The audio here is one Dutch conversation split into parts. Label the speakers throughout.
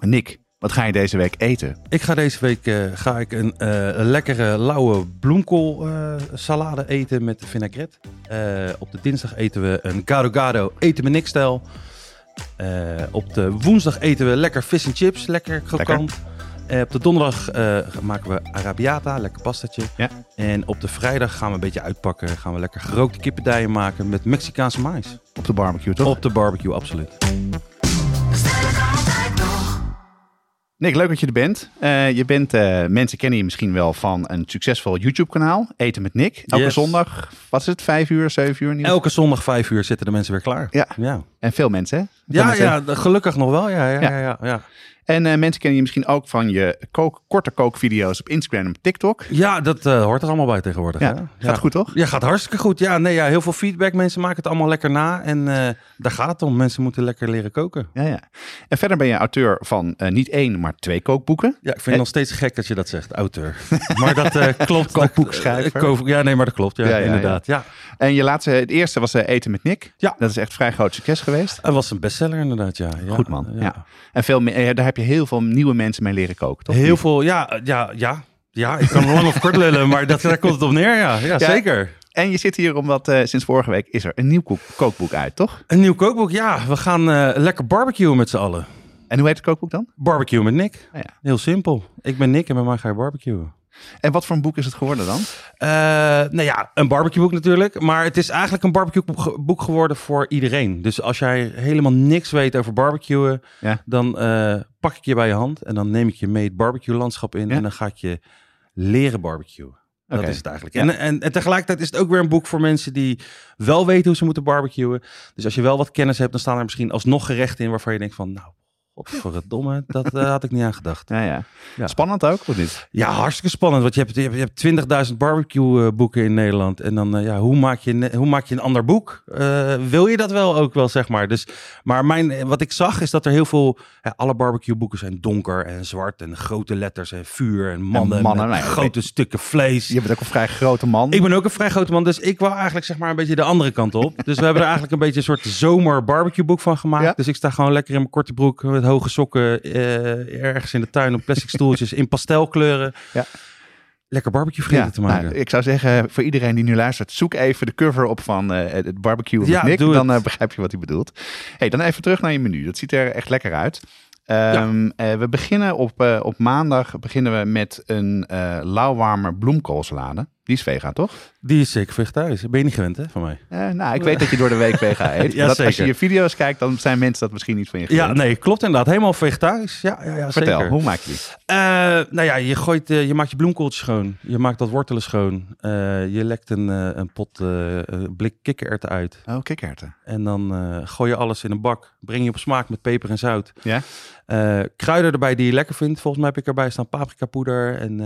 Speaker 1: Nick, wat ga je deze week eten?
Speaker 2: Ik ga deze week eh, ga ik een, eh, lekkere lauwe bloemkool eh, salade eten met vinaigrette. Op de dinsdag eten we een gado gado eten met Nick-stijl. Eh, op de woensdag eten we lekker vis en chips, lekker krokant. Op de donderdag maken we arabiata, lekker pastatje.
Speaker 1: Ja.
Speaker 2: En op de vrijdag gaan we een beetje uitpakken. Gaan we lekker gerookte kippendijen maken met Mexicaanse mais.
Speaker 1: Op de barbecue, toch?
Speaker 2: Op de barbecue, absoluut.
Speaker 1: Nick, leuk dat je er bent. Eh, je bent, eh, mensen kennen je misschien wel van een succesvol YouTube-kanaal, Eten met Nick. Elke
Speaker 2: Yes.
Speaker 1: zondag, wat is het, vijf uur, zeven uur? ieder
Speaker 2: Elke zondag vijf uur zitten de mensen weer klaar.
Speaker 1: Ja.
Speaker 2: ja.
Speaker 1: En veel mensen, hè? Veel
Speaker 2: Ja,
Speaker 1: mensen.
Speaker 2: ja, gelukkig nog wel. Ja, ja,
Speaker 1: Ja.
Speaker 2: ja. ja.
Speaker 1: En eh, mensen kennen je misschien ook van je kook, korte kookvideo's op Instagram en TikTok.
Speaker 2: Ja, dat eh, hoort er allemaal bij tegenwoordig.
Speaker 1: Ja,
Speaker 2: hè?
Speaker 1: gaat goed, toch?
Speaker 2: Ja, gaat hartstikke goed. Ja, nee, ja, heel veel feedback. Mensen maken het allemaal lekker na. En eh, daar gaat het om. Mensen moeten lekker leren koken.
Speaker 1: Ja, ja. En verder ben je auteur van niet één, maar twee kookboeken.
Speaker 2: Ja, ik vind het nog steeds gek dat je dat zegt, auteur. maar dat klopt.
Speaker 1: Kookboekschrijver.
Speaker 2: Kook- ja, nee, maar dat klopt. Ja, inderdaad. Ja.
Speaker 1: En je laatste, het eerste was Eten met Nick.
Speaker 2: Ja.
Speaker 1: Dat is echt vrij groot succes geweest.
Speaker 2: Het was een bestseller inderdaad, ja. ja.
Speaker 1: Goed man. Ja. En veel, me- eh, daar heb je heel veel nieuwe mensen mee leren koken, toch?
Speaker 2: Heel veel, ja, ja, ja. Ja, ik kan lang of kort lullen, maar dat, daar komt het op neer, ja. Ja, zeker.
Speaker 1: En je zit hier omdat eh, sinds vorige week is er een nieuw kook- kookboek uit, toch?
Speaker 2: Een nieuw kookboek, ja. We gaan eh, lekker barbecuen met z'n allen.
Speaker 1: En hoe heet het kookboek dan?
Speaker 2: Barbecue met Nick.
Speaker 1: Ah, ja.
Speaker 2: Heel simpel. Ik ben Nick en met mij ga je barbecuen.
Speaker 1: En wat voor een boek is het geworden dan?
Speaker 2: Eh, nou ja, een barbecueboek natuurlijk. Maar het is eigenlijk een barbecueboek geworden voor iedereen. Dus als jij helemaal niks weet over barbecuen,
Speaker 1: Ja.
Speaker 2: dan eh, pak ik je bij je hand en dan neem ik je mee het barbecue landschap in
Speaker 1: Ja.
Speaker 2: en dan ga ik je leren barbecuen. Dat is het eigenlijk. En, en tegelijkertijd is het ook weer een boek voor mensen die wel weten hoe ze moeten barbecuen. Dus als je wel wat kennis hebt, dan staan er misschien alsnog gerechten in waarvan je denkt van, nou, godverdomme, dat eh, had ik niet aan gedacht.
Speaker 1: Ja, ja.
Speaker 2: Ja.
Speaker 1: Spannend ook, of niet?
Speaker 2: Ja, hartstikke spannend. Want je hebt, je hebt, je hebt 20.000 barbecue eh, boeken in Nederland. En dan, eh, ja, hoe maak, je, hoe maak je een ander boek? Wil je dat wel ook wel, zeg maar? Dus, maar mijn, wat ik zag is dat er heel veel... Ja, alle barbecue boeken zijn donker en zwart en grote letters en vuur en mannen,
Speaker 1: mannen,
Speaker 2: met
Speaker 1: nou
Speaker 2: grote stukken vlees.
Speaker 1: Je bent ook een vrij grote man.
Speaker 2: Ik ben ook een vrij grote man, dus ik wou eigenlijk zeg maar een beetje de andere kant op. Dus we hebben er eigenlijk een beetje een soort zomer barbecue boek van gemaakt.
Speaker 1: Ja.
Speaker 2: Dus ik sta gewoon lekker in mijn korte broek met hoge sokken eh, ergens in de tuin op plastic stoeltjes in pastelkleuren.
Speaker 1: Ja.
Speaker 2: Lekker barbecue vreten te maken.
Speaker 1: nou, ik zou zeggen, voor iedereen die nu luistert, zoek even de cover op van eh, het barbecue
Speaker 2: Ja,
Speaker 1: Nick. Dan eh, begrijp je wat hij bedoelt. Hey, dan even terug naar je menu. Dat ziet er echt lekker uit. Ehm, eh, we beginnen op, op maandag beginnen we met een lauwwarme bloemkoolsalade. Die is vegan, toch?
Speaker 2: Die is zeker vegetarisch. Ben je niet gewend hè, van mij?
Speaker 1: Eh, nou, ik weet dat je door de week vega eet.
Speaker 2: Ja,
Speaker 1: dat, als je
Speaker 2: zeker.
Speaker 1: je video's kijkt, dan zijn mensen dat misschien niet van je gewend.
Speaker 2: Ja, nee, klopt inderdaad. Helemaal vegetarisch. Ja, ja, ja
Speaker 1: Vertel,
Speaker 2: zeker.
Speaker 1: hoe maak je die?
Speaker 2: Eh, nou ja, je, gooit, eh, je maakt je bloemkooltjes schoon. Je maakt wat wortelen schoon. Eh, je lekt een, een pot blik kikkererwten uit.
Speaker 1: Oh, kikkererwten.
Speaker 2: En dan gooi je alles in een bak. Breng je op smaak met peper en zout.
Speaker 1: Ja?
Speaker 2: Kruiden erbij die je lekker vindt. Volgens mij heb ik erbij staan paprikapoeder en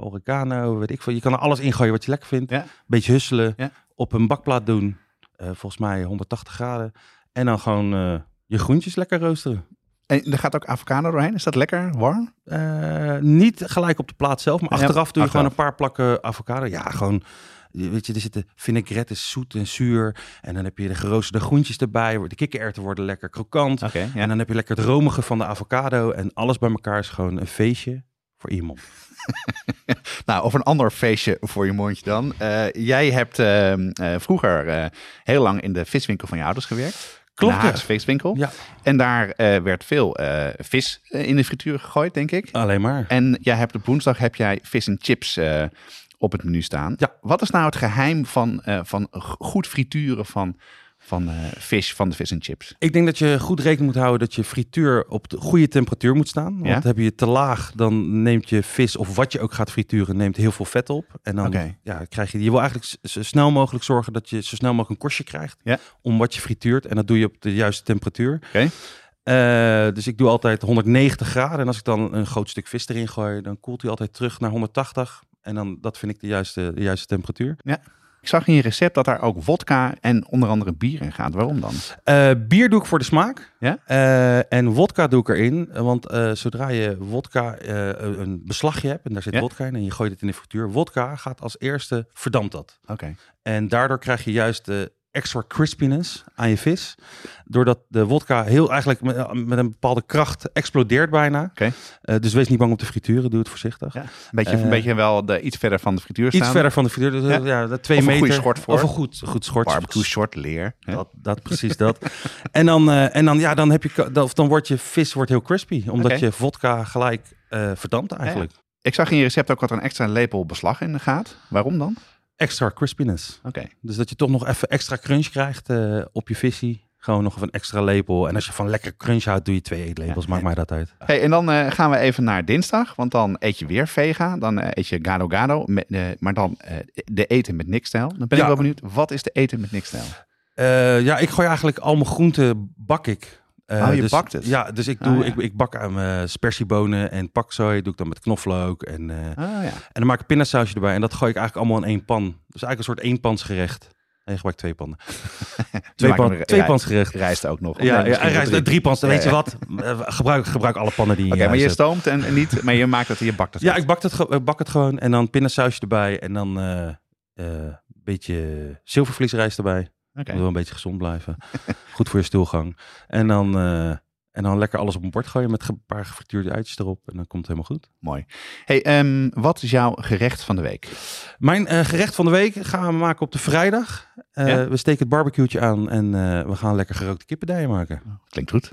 Speaker 2: oregano, weet ik veel. Je kan er alles in gooien wat je lekker vindt.
Speaker 1: Ja.
Speaker 2: Beetje husselen. Op een bakplaat doen. Eh, volgens mij 180 graden. En dan gewoon eh, je groentjes lekker roosteren.
Speaker 1: En er gaat ook avocado doorheen. Is dat lekker warm?
Speaker 2: Eh, niet gelijk op de plaat zelf, maar
Speaker 1: Ja,
Speaker 2: achteraf doe je gewoon een paar plakken avocado. Ja, gewoon, weet je, er zitten vinaigrette, zoet en zuur. En dan heb je de geroosterde groentjes erbij. De kikkererwten worden lekker krokant.
Speaker 1: Ja.
Speaker 2: En dan heb je lekker het romige van de avocado. En alles bij elkaar is gewoon een feestje voor iemand.
Speaker 1: Nou, of een ander feestje voor je mondje dan. Eh, jij hebt ehm, eh, vroeger eh, heel lang in de viswinkel van je ouders gewerkt.
Speaker 2: Klopt,
Speaker 1: De
Speaker 2: ja.
Speaker 1: Haagse viswinkel.
Speaker 2: Ja,
Speaker 1: En daar werd veel vis in de frituur gegooid, denk ik.
Speaker 2: alleen maar.
Speaker 1: En jij hebt op woensdag heb jij vis en chips op het menu staan.
Speaker 2: Ja.
Speaker 1: Wat is nou het geheim van, van goed frituren van, van eh, vis, van de vis en chips?
Speaker 2: Ik denk dat je goed rekening moet houden dat je frituur op de goede temperatuur moet staan. Want
Speaker 1: Ja?
Speaker 2: heb je het te laag, dan neemt je vis of wat je ook gaat frituren, neemt heel veel vet op. En dan ja, krijg je, je wil eigenlijk zo snel mogelijk zorgen dat je zo snel mogelijk een korstje krijgt.
Speaker 1: Ja.
Speaker 2: Om wat je frituurt. En dat doe je op de juiste temperatuur.
Speaker 1: Oké.
Speaker 2: Eh, dus ik doe altijd 190 graden. En als ik dan een groot stuk vis erin gooi, dan koelt hij altijd terug naar 180. En dan, dat vind ik de juiste, de juiste temperatuur.
Speaker 1: Ik zag in je recept dat daar ook wodka en onder andere bier in gaat. Waarom dan?
Speaker 2: Eh, bier doe ik voor de smaak.
Speaker 1: Ja?
Speaker 2: Eh, en wodka doe ik erin. Want eh, zodra je wodka een beslagje hebt en daar zit
Speaker 1: Ja?
Speaker 2: wodka in en je gooit het in de frituur. Wodka gaat als eerste verdampt dat.
Speaker 1: Oké.
Speaker 2: En daardoor krijg je juist de extra crispiness aan je vis. Doordat de wodka heel eigenlijk met, met een bepaalde kracht explodeert bijna. Eh, dus wees niet bang om te frituren, doe het voorzichtig.
Speaker 1: Ja. Een beetje,
Speaker 2: Eh,
Speaker 1: een beetje wel de, iets verder van de frituur staan.
Speaker 2: Iets verder van de frituur, dus,
Speaker 1: Ja.
Speaker 2: ja. ja, de twee
Speaker 1: Of een
Speaker 2: meter.
Speaker 1: schort voor.
Speaker 2: Of een goed, goed schort.
Speaker 1: Barbecue short leer.
Speaker 2: Dat, dat, precies dat. En dan, eh, en dan, ja, dan, heb je, ka- dan, wordt je vis wordt heel crispy. Omdat je vodka gelijk eh verdampt eigenlijk.
Speaker 1: Ik zag in je recept ook er een extra lepel beslag in gaat. Waarom dan?
Speaker 2: Extra crispiness.
Speaker 1: Oké.
Speaker 2: Dus dat je toch nog even extra crunch krijgt eh, op je visie. Gewoon nog een extra lepel. En als je van lekker crunch houdt, doe je twee eetlepels.
Speaker 1: Ja,
Speaker 2: Maakt mij dat uit.
Speaker 1: Hey, en dan eh, gaan we even naar dinsdag, want dan eet je weer vega. Dan eh, eet je gado gado, met, maar dan de eten met nikstijl. Dan ben ik wel benieuwd, wat is de eten met nikstijl?
Speaker 2: Eh, ja, ik gooi eigenlijk al mijn groenten bak ik. Eh,
Speaker 1: Oh, je
Speaker 2: dus-
Speaker 1: bakt het?
Speaker 2: Ja, dus ik,
Speaker 1: Ah,
Speaker 2: doe,
Speaker 1: ja.
Speaker 2: ik, ik bak aan mijn spersiebonen en paksoi. Doe ik dan met knoflook. En, eh,
Speaker 1: Ah ja,
Speaker 2: en dan maak ik pindasausje erbij. En dat gooi ik eigenlijk allemaal in één pan. Dus eigenlijk een soort eenpansgerecht. Nee, je gebruikt twee pannen. twee,
Speaker 1: maakt
Speaker 2: pan,
Speaker 1: hem
Speaker 2: twee
Speaker 1: rij-
Speaker 2: pansgerecht.
Speaker 1: rijst ook nog.
Speaker 2: Ja,
Speaker 1: Nee,
Speaker 2: ja,
Speaker 1: misschien
Speaker 2: en rijst, drie pans. Dan
Speaker 1: Ja,
Speaker 2: weet je wat? Gebruik, gebruik alle pannen die je
Speaker 1: Oké, maar je stoomt en, en niet, maar je maakt het, je bakt het.
Speaker 2: Ja, ik bak het, bak het gewoon. En dan pindasausje erbij. En dan een beetje zilvervliesrijst erbij.
Speaker 1: Oké.
Speaker 2: Wil een beetje gezond blijven. Goed voor je stoelgang. En dan, eh, en dan lekker alles op een bord gooien met een paar gefrituurde uitjes erop. En dan komt het helemaal goed.
Speaker 1: Mooi. Hey, ehm, wat is jouw gerecht van de week?
Speaker 2: Mijn eh, gerecht van de week gaan we maken op de vrijdag. Eh,
Speaker 1: Ja?
Speaker 2: We steken het barbecue'tje aan en we gaan lekker gerookte kippendijen maken.
Speaker 1: Klinkt goed.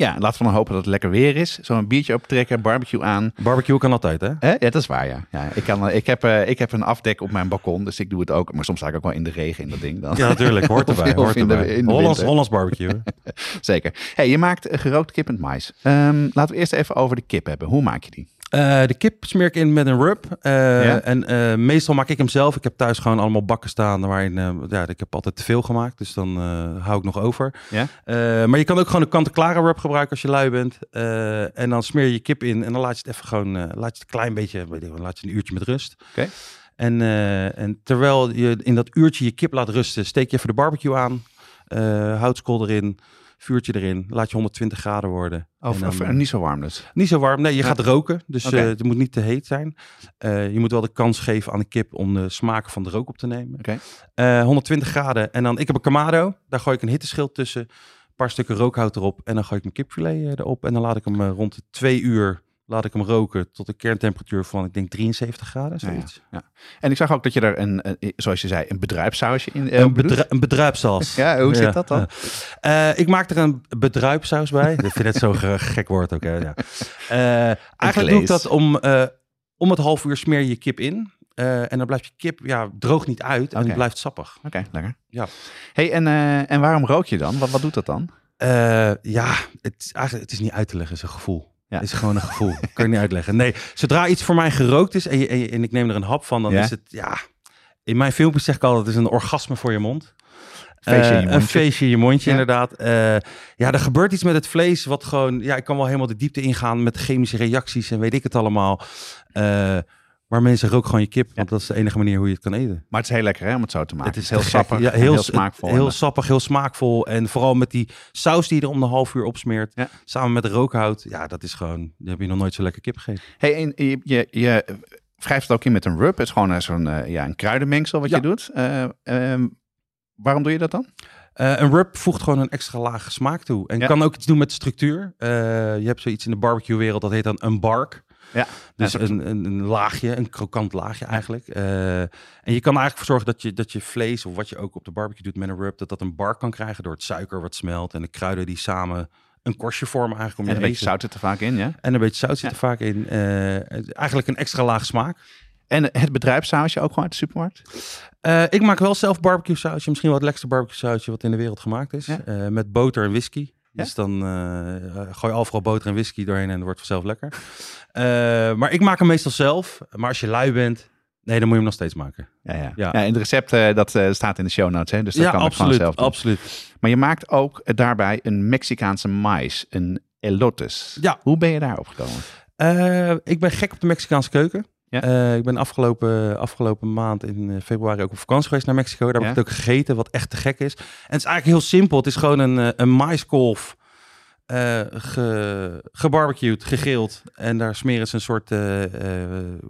Speaker 1: Ja, laten we dan hopen dat het lekker weer is. Zo'n biertje optrekken, barbecue aan.
Speaker 2: Barbecue kan altijd, hè?
Speaker 1: Hè? Ja, dat is waar, ja. ja ik, kan, ik, heb, eh, ik heb een afdek op mijn balkon, dus ik doe het ook. Maar soms sta ik ook wel in de regen in dat ding dan.
Speaker 2: Ja, natuurlijk. Hoort erbij. Hoort
Speaker 1: in de-
Speaker 2: erbij.
Speaker 1: in de
Speaker 2: Hollands. Hollands barbecue.
Speaker 1: Zeker. Hey, je maakt eh, gerookt kip met mais. Ehm, laten we eerst even over de kip hebben. Hoe maak je die?
Speaker 2: Eh, de kip smeer ik in met een rub. Eh,
Speaker 1: Ja?
Speaker 2: En eh, meestal maak ik hem zelf. Ik heb thuis gewoon allemaal bakken staan waarin... ja, ik heb altijd te veel gemaakt, dus dan hou ik nog over.
Speaker 1: Ja?
Speaker 2: Maar je kan ook gewoon een kant-en-klare rub gebruiken als je lui bent. En dan smeer je je kip in en dan laat je het even gewoon... laat je het een klein beetje, weet ik, laat je een uurtje met rust.
Speaker 1: Oké.
Speaker 2: En, en terwijl je in dat uurtje je kip laat rusten, steek je even de barbecue aan. houtskool erin, vuurtje erin. Laat je 120 graden worden.
Speaker 1: Of,
Speaker 2: En dan,
Speaker 1: of,
Speaker 2: eh,
Speaker 1: eh, niet zo warm dus.
Speaker 2: niet zo warm. Nee, je
Speaker 1: Ja.
Speaker 2: gaat roken. Dus eh, het moet niet te heet zijn. Eh, je moet wel de kans geven aan de kip om de smaak van de rook op te nemen.
Speaker 1: Oké.
Speaker 2: Eh, 120 graden. En dan, ik heb een Kamado. Daar gooi ik een hitteschild tussen. Een paar stukken rookhout erop. En dan gooi ik mijn kipfilet eh, erop. En dan laat ik hem eh, rond de twee uur laat ik hem roken tot een kerntemperatuur van, ik denk 73 graden,
Speaker 1: Ja, ja.
Speaker 2: zoiets.
Speaker 1: En ik zag ook dat je er een, zoals je zei, een bedruipsausje in eh,
Speaker 2: Een, bedru een bedruipsaus.
Speaker 1: Ja, hoe zit dat dan?
Speaker 2: Eh, ik maak er een bedruipsaus bij. ik vind het zo'n ge- gek woord ook. Hè? Ja. Eh, eigenlijk doe ik dat om, om het half uur smeer je je kip in. En dan blijft je kip ja, droog niet uit en die blijft sappig.
Speaker 1: Oké, lekker.
Speaker 2: Ja.
Speaker 1: Hey, en, en waarom rook je dan? Wat, wat doet dat dan?
Speaker 2: Ja, het, is eigenlijk, het is niet uit te leggen, is een gevoel.
Speaker 1: Ja.
Speaker 2: Het is gewoon een gevoel. kan je niet uitleggen. Nee, zodra iets voor mij gerookt is en, je, en, je- en ik neem er een hap van, dan
Speaker 1: Ja.
Speaker 2: is het, ja... In mijn filmpjes zeg ik altijd, het is een orgasme voor je mond.
Speaker 1: Feestje in je
Speaker 2: Eh. Een feestje in je mondje,
Speaker 1: Ja.
Speaker 2: inderdaad. Eh, ja, er gebeurt iets met het vlees wat gewoon... Ja, ik kan wel helemaal de diepte ingaan met chemische reacties en weet ik het allemaal. Eh, maar mensen rook gewoon je kip, want dat is de enige manier hoe je het kan eten.
Speaker 1: Maar het is heel lekker hè, om het zo te maken.
Speaker 2: Het is
Speaker 1: heel sappig,
Speaker 2: ja, heel,
Speaker 1: heel smaakvol.
Speaker 2: Heel
Speaker 1: En,
Speaker 2: sappig, heel smaakvol. En vooral met die saus die je er om de half uur opsmeert.
Speaker 1: Ja.
Speaker 2: Samen met de rookhout. Ja, dat is gewoon... Die heb je nog nooit zo lekker kip gegeten.
Speaker 1: Hey, en je, je, je wrijft het ook in met een rub. Het is gewoon eh, zo'n eh, ja, een kruidenmengsel wat
Speaker 2: Ja.
Speaker 1: je doet. Eh, ehm, waarom doe je dat dan?
Speaker 2: Eh, een rub voegt gewoon een extra lage smaak toe. En
Speaker 1: Ja.
Speaker 2: kan ook iets doen met de structuur. Eh, je hebt zoiets in de barbecue wereld, dat heet dan een bark.
Speaker 1: Ja,
Speaker 2: Dus
Speaker 1: Ja,
Speaker 2: een, een, een laagje, een krokant laagje eigenlijk. Eh, en je kan er eigenlijk voor zorgen dat je, dat je vlees, of wat je ook op de barbecue doet met een rub, dat dat een bark kan krijgen door het suiker wat smelt en de kruiden die samen een korstje vormen eigenlijk om
Speaker 1: En
Speaker 2: je
Speaker 1: een beetje
Speaker 2: eten.
Speaker 1: zout zit er vaak in, ja.
Speaker 2: En een beetje zout zit er vaak in. Eh, eigenlijk een extra laag smaak.
Speaker 1: En het bedrijfssausje ook gewoon uit de supermarkt?
Speaker 2: Eh, ik maak wel zelf barbecue sausje. Misschien wel het lekkerste barbecue sausje wat in de wereld gemaakt is.
Speaker 1: Ja.
Speaker 2: Met boter en whisky. Dus dan uh, gooi je overal boter en whisky doorheen en het wordt vanzelf lekker. Uh, maar ik maak hem meestal zelf. Maar als je lui bent, nee, dan moet je hem nog steeds maken.
Speaker 1: Ja, ja. ja. en het recept uh, dat staat in de show notes, hè? dus dat
Speaker 2: ja,
Speaker 1: kan
Speaker 2: absoluut,
Speaker 1: zelf doen.
Speaker 2: absoluut.
Speaker 1: Maar je maakt ook daarbij een Mexicaanse mais, een elotes.
Speaker 2: Ja.
Speaker 1: Hoe ben je daarop gekomen?
Speaker 2: ik ben gek op de Mexicaanse keuken. Ja. Uh, ik ben afgelopen, afgelopen maand in eh, februari ook op vakantie geweest naar Mexico. Daar heb ik het ook gegeten, wat echt te gek is. En het is eigenlijk heel simpel. Het is gewoon een, eh, een maiskolf uh, ge, gebarbecued, gegrild. En daar smeren ze een soort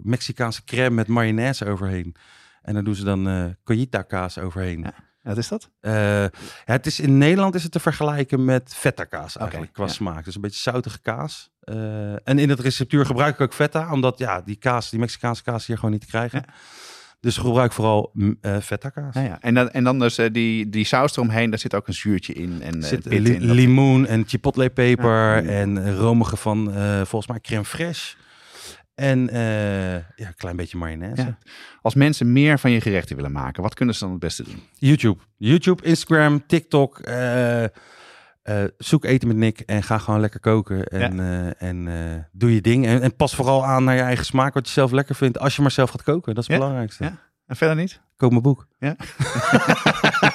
Speaker 2: Mexicaanse crème met mayonaise overheen. En dan doen ze dan uh, cojita kaas overheen. Ja.
Speaker 1: Wat is dat?
Speaker 2: Uh, ja, het is, in Nederland is het te vergelijken met feta kaas eigenlijk, qua smaak. Dus een beetje zoutige kaas. Uh, en in het receptuur gebruik ik ook feta, omdat ja, die kaas, die Mexicaanse kaas hier gewoon niet te krijgen. Ja. Dus ik gebruik vooral uh, feta kaas.
Speaker 1: Ja, ja. En, dan, en dan dus die, die saus eromheen, daar zit ook een zuurtje in. En,
Speaker 2: zit li in, limoen en chipotle peper en romige van volgens mij crème fraîche. En uh, ja, een klein beetje mayonaise. Ja.
Speaker 1: Als mensen meer van je gerechten willen maken, wat kunnen ze dan het beste doen?
Speaker 2: YouTube. YouTube, Instagram, TikTok. Uh, uh, zoek eten met Nick en ga gewoon lekker koken. En, ja. en doe je ding. En, en, pas vooral aan naar je eigen smaak, wat je zelf lekker vindt. Als je maar zelf gaat koken, dat is het belangrijkste.
Speaker 1: Ja. En verder niet?
Speaker 2: Koop mijn boek.
Speaker 1: Ja.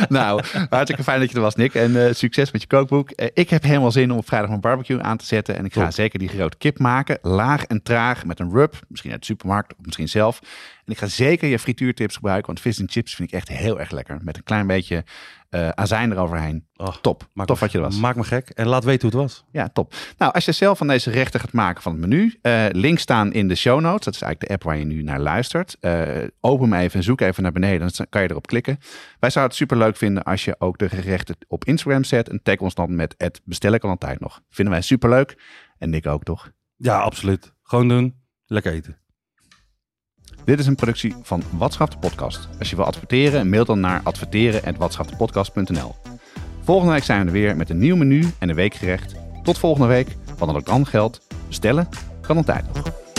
Speaker 1: nou, hartstikke fijn dat je er was, Nick. En uh, succes met je kookboek. Uh, ik heb helemaal zin om op vrijdag mijn barbecue aan te zetten. En ik ga zeker die grote kip maken. Laag en traag met een rub. Misschien uit de supermarkt of misschien zelf. En ik ga zeker je frituurtips gebruiken. Want vis en chips vind ik echt heel erg lekker. Met een klein beetje uh, azijn eroverheen. Oh, top. Maak Tof wat je er was.
Speaker 2: Maak me gek. En laat weten hoe het was.
Speaker 1: Ja, top. Nou, als je zelf van deze rechten gaat maken van het menu. Uh, links staan in de show notes. Dat is eigenlijk de app waar je nu naar luistert. Uh, open hem even en zoek even naar beneden. Dan kan je erop klikken. Wij zouden het super leuk vinden als je ook de gerechten op Instagram zet. En tag ons dan met het bestel ik al een tijd nog. Vinden wij super leuk. En Nick ook, toch?
Speaker 2: Ja, absoluut. Gewoon doen. Lekker eten.
Speaker 1: Dit is een productie van Watschap de Podcast. Als je wil adverteren, mail dan naar adverteren.watschapdepodcast.nl Volgende week zijn we er weer met een nieuw menu en een weekgerecht. Tot volgende week. Wat dan ook dan geldt, bestellen kan altijd nog.